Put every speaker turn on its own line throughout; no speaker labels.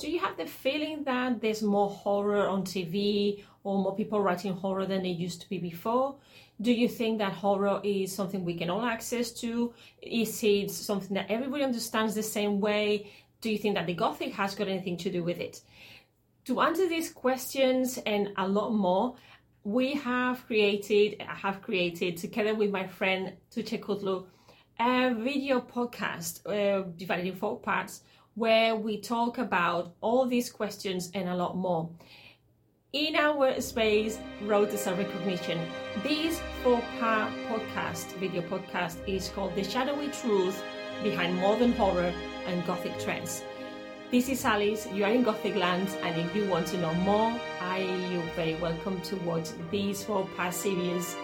do you have the feeling that there's more horror on TV or more people writing horror than there used to be before? Do you think that horror is something we can all access to? Is it something that everybody understands the same way? Do you think that the Gothic has got anything to do with it? To answer these questions and a lot more, we have created, I have created together with my friend Tugce Kutlu, a video podcast uh, divided in four parts where we talk about all these questions and a lot more. In our space, Road to Self Recognition, this four part podcast, video podcast, is called The Shadowy Truth Behind Modern Horror and Gothic Trends. This is Alice, you are in Gothic Land, and if you want to know more, I you're very welcome to watch these four part series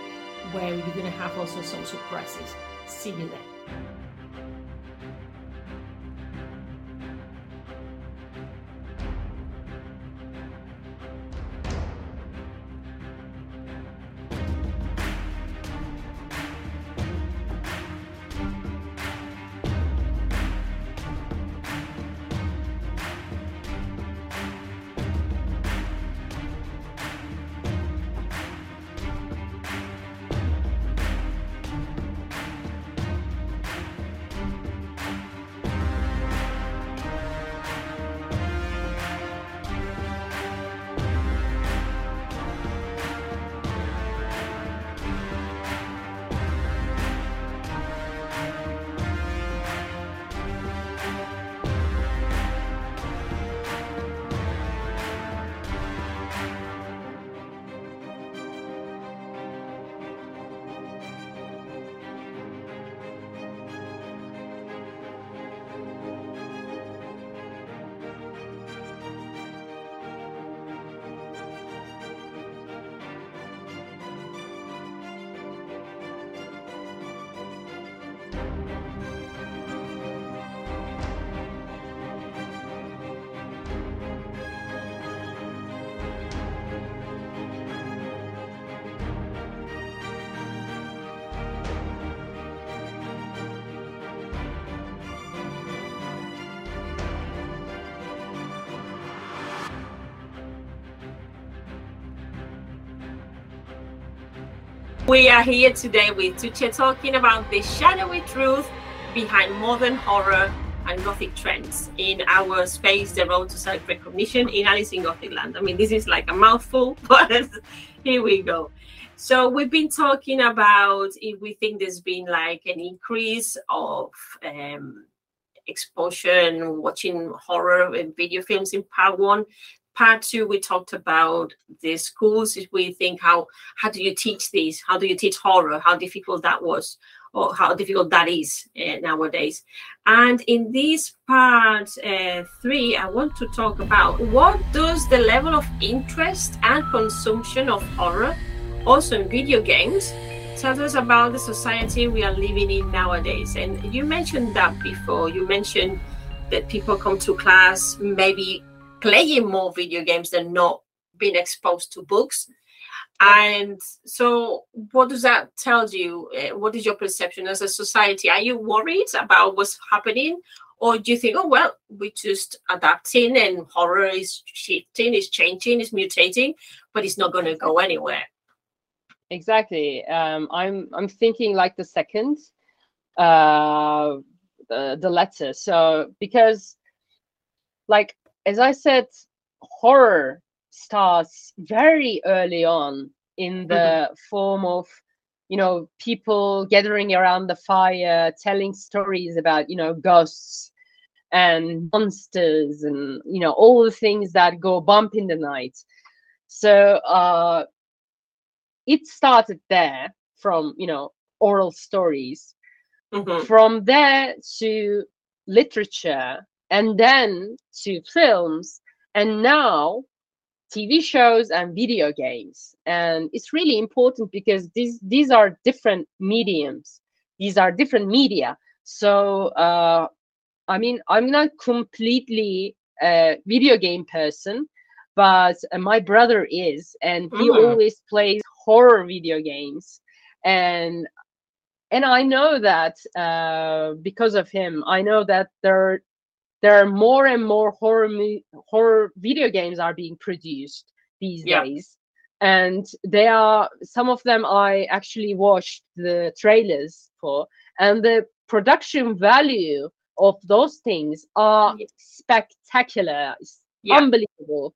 where you're going to have also some surprises. See you there. We are here today with Tugce talking about the shadowy truth behind modern horror and Gothic trends in our space, the road to self recognition in Alice in Gothic Land. I mean, this is like a mouthful, but here we go. So, we've been talking about if we think there's been like an increase of um, exposure and watching horror and video films in part one part two we talked about the schools. We think how how do you teach these? How do you teach horror? How difficult that was or how difficult that is uh, nowadays? And in this part uh, three i want to talk about what does the level of interest and consumption of horror also in video games tell us about the society we are living in nowadays? And you mentioned that before. You mentioned that people come to class maybe playing more video games than not being exposed to books. And so, what does that tell you? Eh, what is your perception as a society? Are you worried about what's happening? Or do you think, oh, well, we're just adapting and horror is shifting, is changing, is mutating, but it's not going to go anywhere?
Exactly. Um, I'm I'm thinking like the second, uh, the the letter. So because, like as I said, horror starts very early on in the mm-hmm. form of you know people gathering around the fire telling stories about you know ghosts and monsters and you know all the things that go bump in the night so uh it started there from you know oral stories mm-hmm. from there to literature and then to films and now TV shows and video games. And it's really important because these these are different mediums. These are different media. So uh, I mean, I'm not completely a video game person, but uh, my brother is, and he mm. always plays horror video games. And and I know that uh, because of him, I know that there there are more and more horror horror video games are being produced these yeah. days and they are some of them i actually watched the trailers for and the production value of those things are yeah. spectacular it's yeah. unbelievable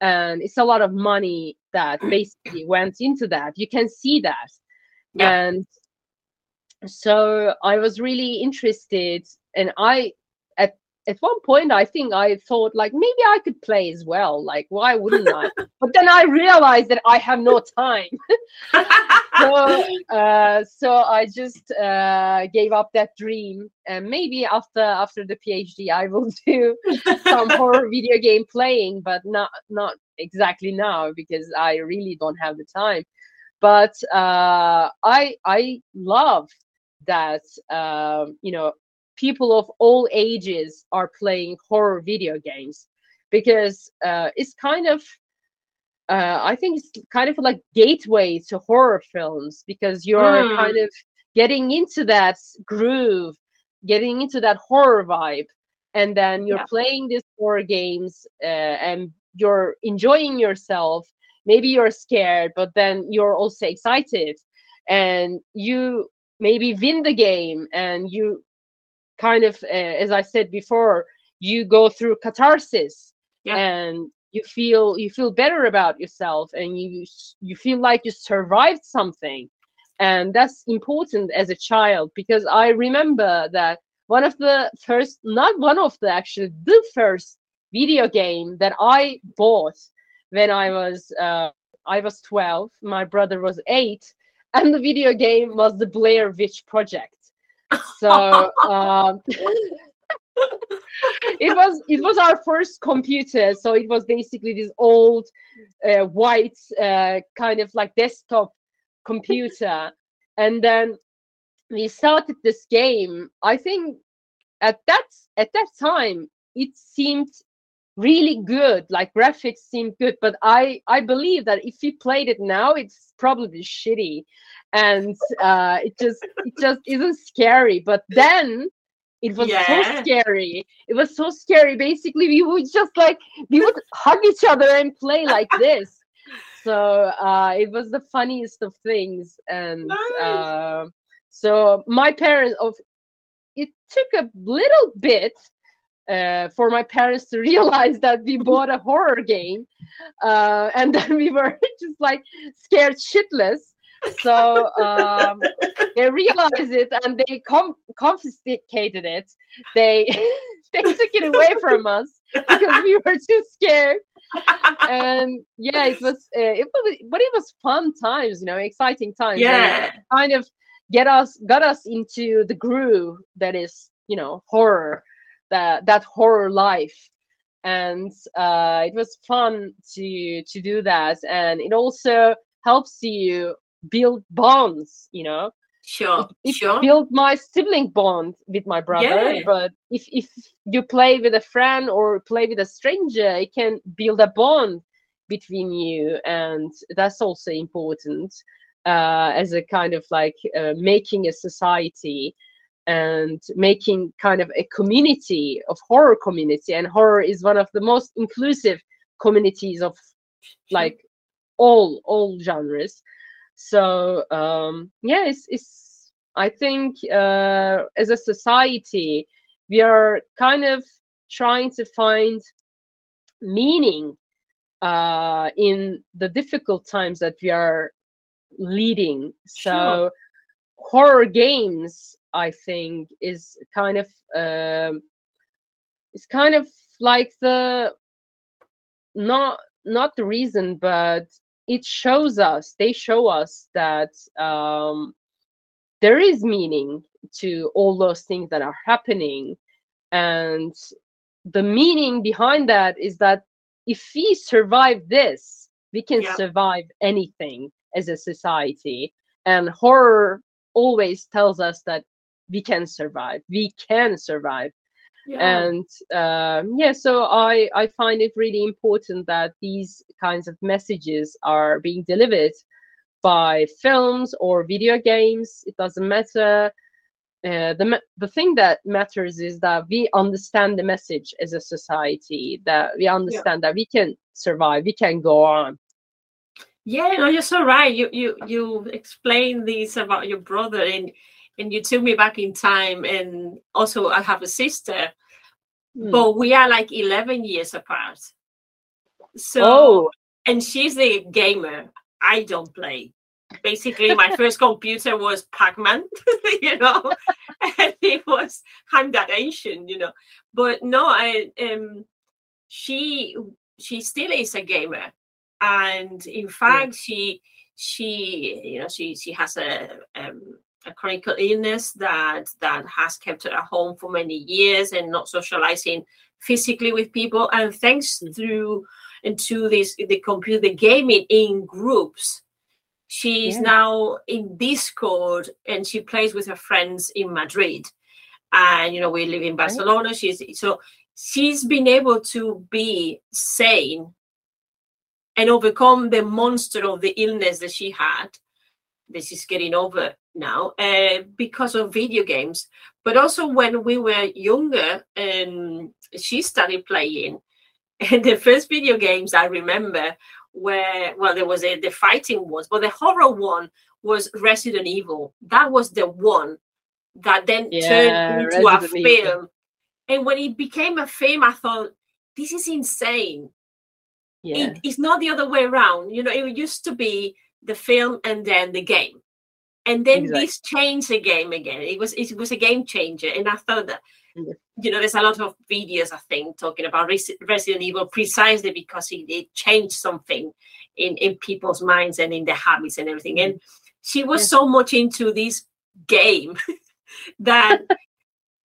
and it's a lot of money that basically went into that you can see that and so i was really interested and i at one point i think i thought like maybe i could play as well like why wouldn't i? But then i realized that i have no time. So uh, so i just uh, gave up that dream and maybe after after the phd i will do some horror video game playing but not not exactly now because i really don't have the time. But uh, i i love that um, you know people of all ages are playing horror video games because uh, it's kind of uh, I think it's kind of like gateway to horror films because you're mm. kind of getting into that groove, getting into that horror vibe, and then you're yeah. playing these horror games uh, and you're enjoying yourself. Maybe you're scared, but then you're also excited, and you maybe win the game and you kind of uh, as i said before you go through catharsis yeah. and you feel you feel better about yourself and you you feel like you survived something and that's important as a child because i remember that one of the first not one of the actually the first video game that i bought when i was uh, i was 12 my brother was 8 and the video game was the blair witch project so um, it was it was our first computer. So it was basically this old uh, white uh, kind of like desktop computer. And then we started this game. I think at that at that time it seemed really good like graphics seemed good but i i believe that if you played it now it's probably shitty and uh, it just it just isn't scary. But then it was yeah. so scary. It was so scary. Basically, we would just like we would hug each other and play like this. So uh, it was the funniest of things, and nice. uh, so my parents of it took a little bit uh, for my parents to realize that we bought a horror game, uh, and then we were just like scared shitless so um, they realized it and they com- confiscated it. They they took it away from us because we were too scared. and yeah, it was uh, it was but it was fun times, you know, exciting times.
Yeah,
kind of get us got us into the groove that is you know horror that that horror life. And uh, it was fun to to do that. And it also helps you build bonds you know?
Sure
it,
sure.
build my sibling bond with my brother yeah. but if if you play with a friend or play with a stranger it can build a bond between you and that's also important uh, as a kind of like uh, making a society and making kind of a community of horror community and horror is one of the most inclusive communities of like all all genres. So um, yeah it's, it's i think uh, as a society we are kind of trying to find meaning uh, in the difficult times that we are leading. So sure. horror games i think is kind of um, it's kind of like the not not the reason but it shows us they show us that um, there is meaning to all those things that are happening and the meaning behind that is that if we survive this we can yeah. survive anything as a society and horror always tells us that we can survive. We can survive. Yeah. and um, yeah so i i find it really important that these kinds of messages are being delivered by films or video games. It doesn't matter. Uh, the the thing that matters is that we understand the message as a society that we understand yeah. that we can survive we can go on.
Yeah no you're so right. You you you explained this about your brother and and you took me back in time and also i have a sister mm. but we are like 11 years apart so oh. and she's the gamer i don't play basically my first computer was pac-man you know and it was i'm that ancient you know but no i um she she still is a gamer and in fact yeah. she she you know she she has a um, a chronic illness that that has kept her at home for many years and not socializing physically with people and thanks through into this the computer gaming in groups She's yeah. now in Discord and she plays with her friends in Madrid. And you know, we live in Barcelona. She's so she's been able to be sane and overcome the monster of the illness that she had that is getting over now uh, because of video games. But also when we were younger and she started playing. And the first video games i remember were well there was a the fighting ones, but the horror one was resident evil. That was the one that then yeah, turned into resident a film. Evil. and when it became a film i thought this is insane. Yeah. It, it's not the other way around. You know it used to be the film and then the game and then exactly. this changed the game again it was it was a game changer and i thought that you know, there's a lot of videos, I think, talking about Resident Evil precisely because it, it changed something in, in people's minds and in their habits and everything. And mm-hmm. she was yes. so much into this game that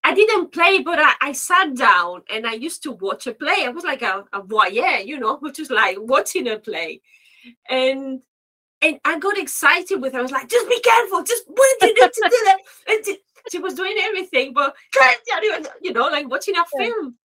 I didn't play, but I, I, sat down and I used to watch her play. I was like a, a voyeur, you know, which is like watching her play. And and I got excited with her. I was like, just be careful, just what did you do to do that? And she was doing everything, but you know, like watching a film.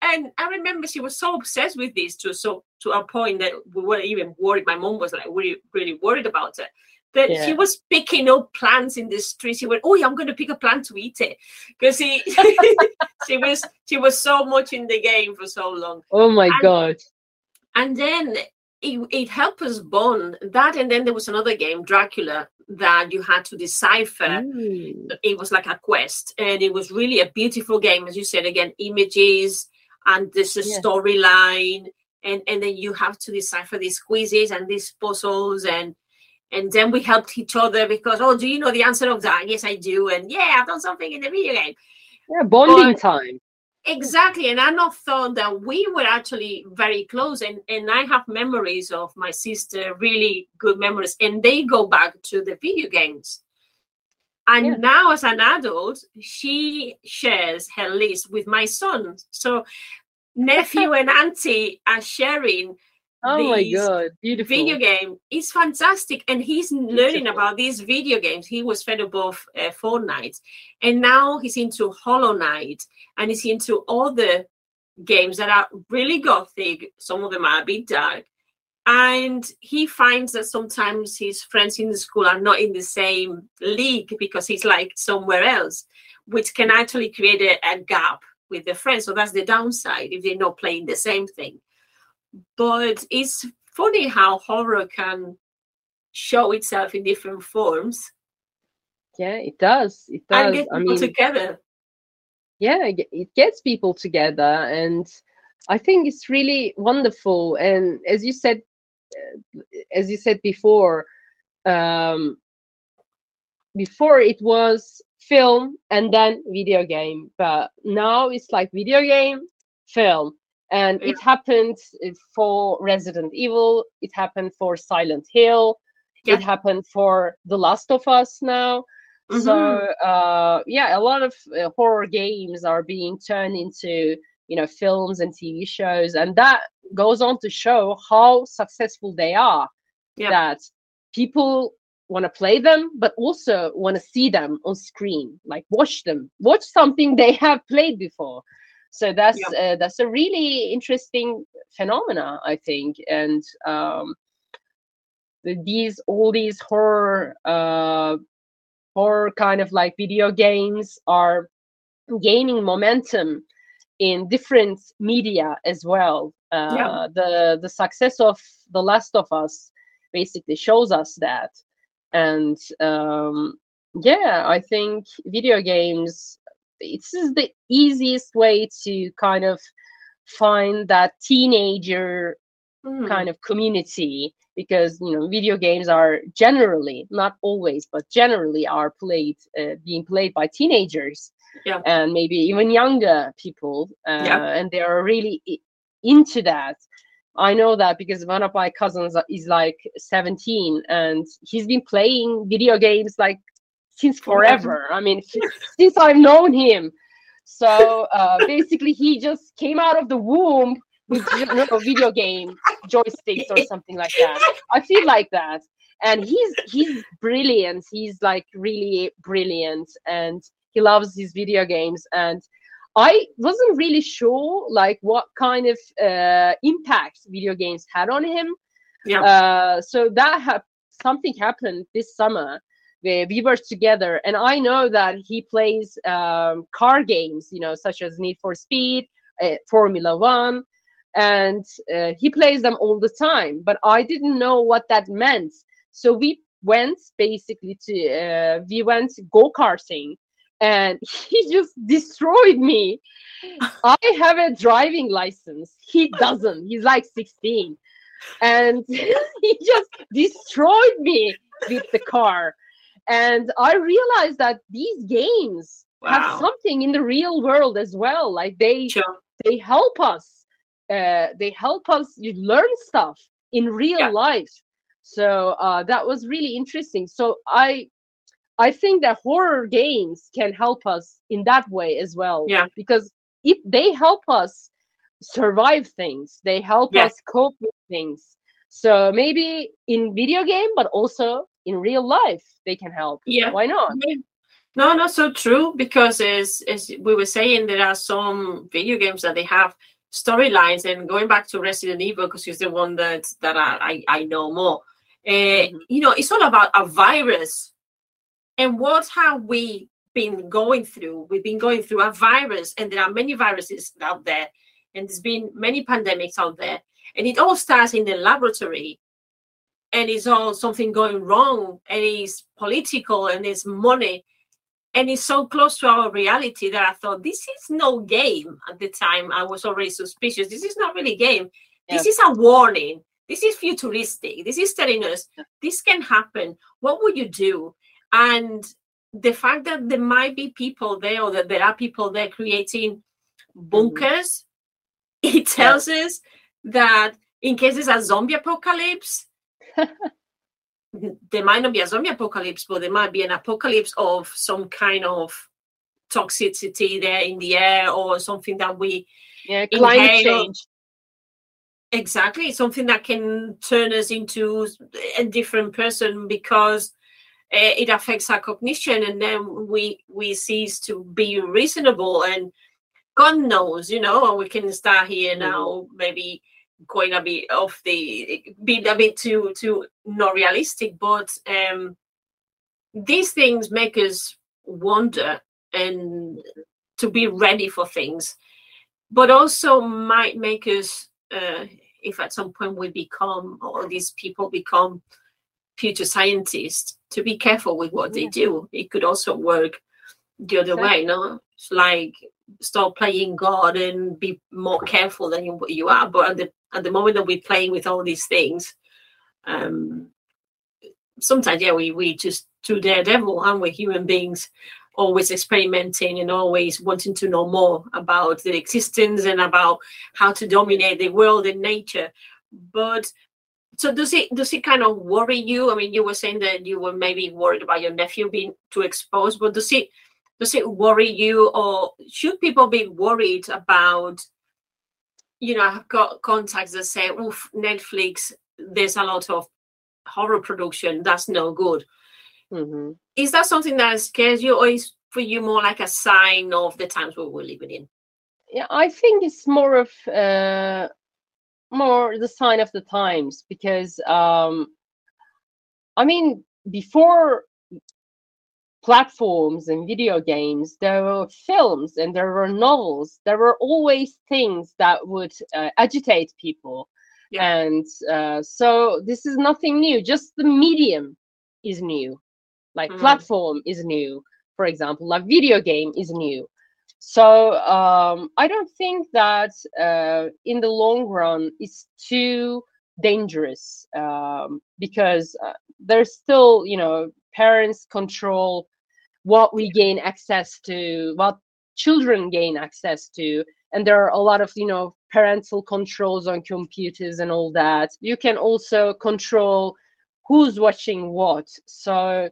And I remember she was so obsessed with this to so to a point that we weren't even worried. My mom was like really, really worried about it. That yeah. she was picking up plants in the street. She went, "Oh, yeah, I'm going to pick a plant to eat it," because she she was she was so much in the game for so long.
Oh my and, god!
And then it, it helped us bond that, and then there was another game, Dracula, that you had to decipher. Mm. It was like a quest, and it was really a beautiful game, as you said. Again, images and there's a yeah. storyline, and and then you have to decipher these quizzes and these puzzles, and and then we helped each other because oh, do you know the answer of that? Yes, I do, and yeah, I've done something in the video game.
Yeah, bonding but, time.
Exactly. And I not thought that we were actually very close. And, and I have memories of my sister, really good memories. And they go back to the video games. And yeah. now, as an adult, she shares her list with my son. So, nephew and auntie are sharing
Oh my god, beautiful
video game. It's fantastic, and he's beautiful. learning about these video games. He was fed above uh, Fortnite, and now he's into Hollow Knight, and he's into other games that are really gothic. Some of them are a bit dark, and he finds that sometimes his friends in the school are not in the same league because he's like somewhere else, which can actually create a, a gap with the friends. So that's the downside if they're not playing the same thing but it's funny how horror can show itself in different forms.
Yeah, it does. It does.
And get I mean, together.
Yeah, it gets people together, and I think it's really wonderful. And as you said, uh, as you said before, um, before it was film and then video game, but now it's like video game, film, and yeah. it happened for resident evil it happened for silent hill yeah. it happened for the last of us now mm-hmm. so uh, yeah a lot of uh, horror games are being turned into you know films and tv shows and that goes on to show how successful they are yeah. that people want to play them but also want to see them on screen like watch them watch something they have played before so that's yeah. uh, that's a really interesting phenomena i think and um, these all these horror uh, horror kind of like video games are gaining momentum in different media as well. Uh, yeah. The the success of The Last of Us basically shows us that, and um, yeah, I think video games it's the easiest way to kind of find that teenager mm. kind of community because you know video games are generally not always but generally are played uh, being played by teenagers
yeah.
and maybe even younger people uh, yeah. and they are really into that i know that because one of my cousins is like 17 and he's been playing video games like since forever i mean since i've known him so uh, basically he just came out of the womb with you know, video game joysticks or something like that. I feel like that. And he's he's brilliant. He's like really brilliant and he loves his video games and I wasn't really sure like what kind of uh, impact video games had on him.
Yeah.
Uh, so that ha- something happened this summer we were together, and I know that he plays um, car games, you know, such as Need for Speed, uh, Formula One, and uh, he plays them all the time. But i didn't know what that meant. So we went basically to uh, we went go-karting and he just destroyed me. I have a driving license. He doesn't. He's like 16 and he just destroyed me with the car and i realized that these games wow. have something in the real world as well like they sure. they help us uh, they help us you learn stuff in real yeah. life so uh, that was really interesting so i i think that horror games can help us in that way as well
yeah
because if they help us survive things they help us cope with things so maybe in video game but also in real life they can help
yeah
why not
no not so true because as as we were saying there are some video games that they have storylines and going back to Resident Evil because it's the one that that I I, know more. Uh, mm-hmm. You know, it's all about a virus, and what have we been going through? We've been going through a virus, and there are many viruses out there, and there's been many pandemics out there, and it all starts in the laboratory. And it's all something going wrong, and it's political, and it's money, and it's so close to our reality that I thought this is no game at the time. I was already suspicious. This is not really game. Yeah. This is a warning. This is futuristic. This is telling us this can happen. What would you do? And the fact that there might be people there or that there are people there creating mm-hmm. bunkers, mm-hmm. it tells yeah. us that in case there's a zombie apocalypse, there might not be a zombie apocalypse, but there might be an apocalypse of some kind of toxicity there in the air or something that we
yeah climate change.
Exactly something that can turn us into a different person because uh, it affects our cognition and then we we cease to be reasonable and god knows you know we can start here now maybe going a bit off the being a bit too too not realistic but um these things make us wonder and to be ready for things but also might make us uh, if at some point we become or these people become future scientists to be careful with what yeah. they do. It could also work the other way no? It's like start playing god and be more careful than you, you are but at the at the moment that we're playing with all these things, um, sometimes yeah, we we just too daredevil, and we're human beings, always experimenting and always wanting to know more about the existence and about how to dominate the world and nature. But so does it does it kind of worry you? I mean, you were saying that you were maybe worried about your nephew being too exposed, but does it does it worry you, or should people be worried about you know, I've got contacts that say, "Oh, Netflix, there's a lot of horror production. That's no good." Mm-hmm. Is that something that scares you, or is for you more like a sign of the times we we're living in?
Yeah, I think it's more of uh, more the sign of the times because, um, I mean, before platforms and video games, there were films and there were novels. There were always things that would uh, agitate people. Yeah. And uh, so this is nothing new, just the medium is new. Like mm-hmm. platform is new, for example, like video game is new. So um, I don't think that uh, in the long run it's too dangerous um, because uh, there's still, you know, parents control what we gain access to, what children gain access to, and there are a lot of, you know, parental controls on computers and all that. You can also control who's watching what. So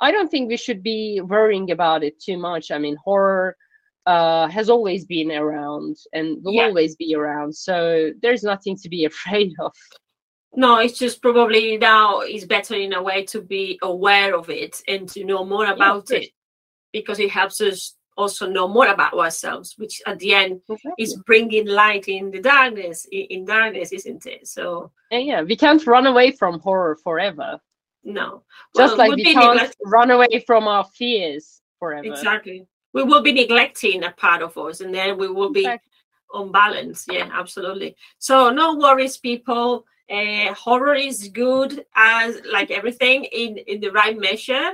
I don't think we should be worrying about it too much. I mean, horror uh, has always been around and will yeah. always be around. So there's nothing to be afraid of.
No, it's just probably now it's better in a way to be aware of it and to know more about yeah, it because it helps us also know more about ourselves, which at the end exactly. is bringing light in the darkness, in darkness, isn't it? So
yeah, we can't run away from horror forever.
No,
just well, like we can't run away from our fears forever.
Exactly we will be neglecting a part of us and then we will be okay. unbalanced yeah absolutely so no worries people uh, horror is good as like everything in in the right measure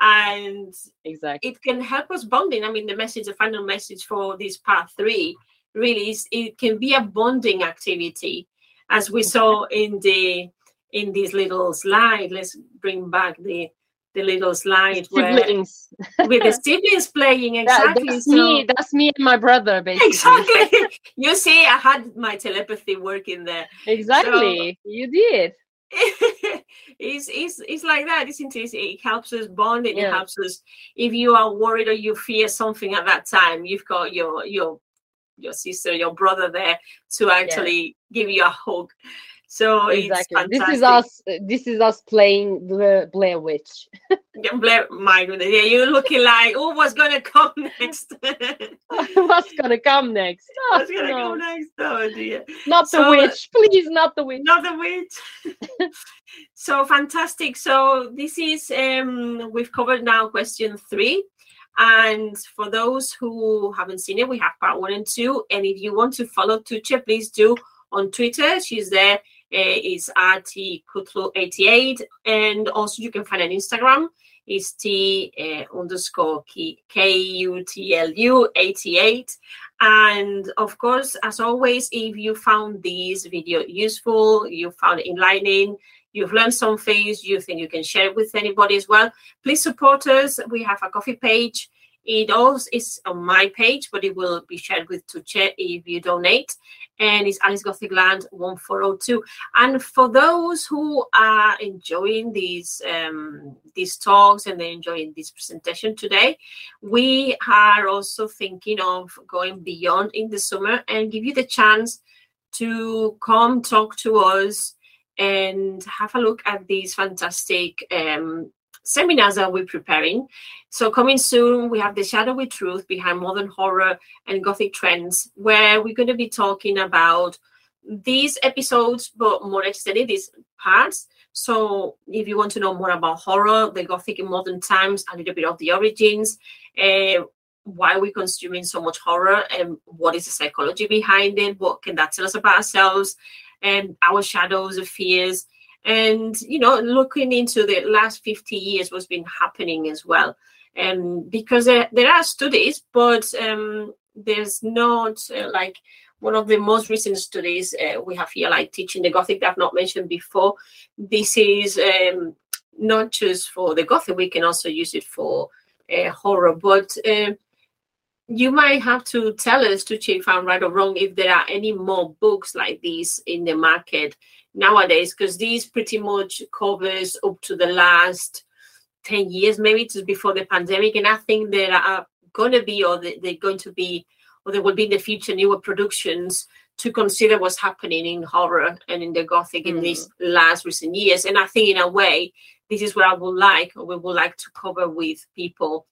and
exactly.
it can help us bonding. I mean the message the final message for this part three really is it can be a bonding activity as we saw in the in this little slide. Let's bring back the the little slide
siblings.
with the siblings playing exactly.
That, that's so, me. That's me and my brother, basically.
Exactly. you see, I had my telepathy working there.
Exactly. So, you did.
it's, it's it's like that, isn't it? It helps us bond and yeah. it helps us if you are worried or you fear something at that time, you've got your your your sister, your brother there to actually yeah. give you a hug. So exactly.
This is us. This is us playing the Blair Witch.
Blair, my goodness, yeah, you're looking like, oh, what's gonna come next?
what's gonna come next?
Oh, what's gonna no. come next? Oh dear.
Not so, the witch, please, not the witch.
Not the witch. so fantastic. So this is um we've covered now question three. And for those who haven't seen it, we have part one and two. And if you want to follow Tugce, please do on Twitter. She's there uh, is RT Kutlu88. And also you can find on Instagram is T uh, underscore K U T L U 88. And of course, as always, if you found this video useful, you found it enlightening, you've learned some things, you think you can share it with anybody as well, please support us. We have a Ko-fi page. It also is on my page, but it will be shared with Tugce if you donate and it's Alice Gothic Land 1402. And for those who are enjoying these um, these talks and they're enjoying this presentation today, we are also thinking of going beyond in the summer and give you the chance to come talk to us and have a look at these fantastic um, seminars that we're preparing. So coming soon, we have the shadowy truth behind modern horror and gothic trends, where we're going to be talking about these episodes, but more extended these parts. So if you want to know more about horror, the gothic in modern times, a little bit of the origins, uh, why we're consuming so much horror, and what is the psychology behind it, what can that tell us about ourselves, and our shadows, of fears and you know looking into the last 50 years what's been happening as well. And because there, there are studies but um, there's not uh, like one of the most recent studies uh, we have here like teaching the gothic that i've not mentioned before. This is um, not just for the gothic we can also use it for uh, horror. But uh, you might have to tell us to check if i'm right or wrong if there are any more books like this in the market nowadays because these pretty much covers up to the last 10 years maybe just before the pandemic and i think there are going to be or they're going to be or there will be in the future newer productions to consider what's happening in horror and in the gothic mm. in these last recent years and i think in a way this is what i would like or we would like to cover with people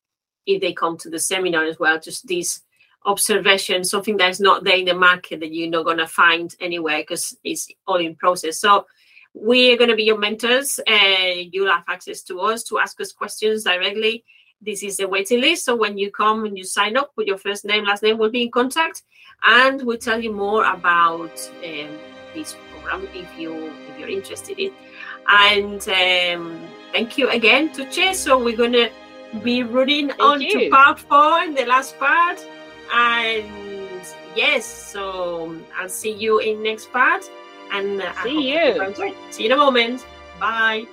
if they come to the seminar as well just these observation, something that's not there in the market that you're not going to find anywhere because it's all in process. So we're going to be your mentors and you'll have access to us to ask us questions directly this is a waiting list. So when you come and you sign up with your first name, last name, we'll be in contact, and we'll tell you more about um, this program if you if you're interested in. And um, thank you again to Chase. So we're gonna be running thank on you. to part four in the last part, and yes, so I'll see you in next part. And uh,
see you.
See you in a moment. Bye.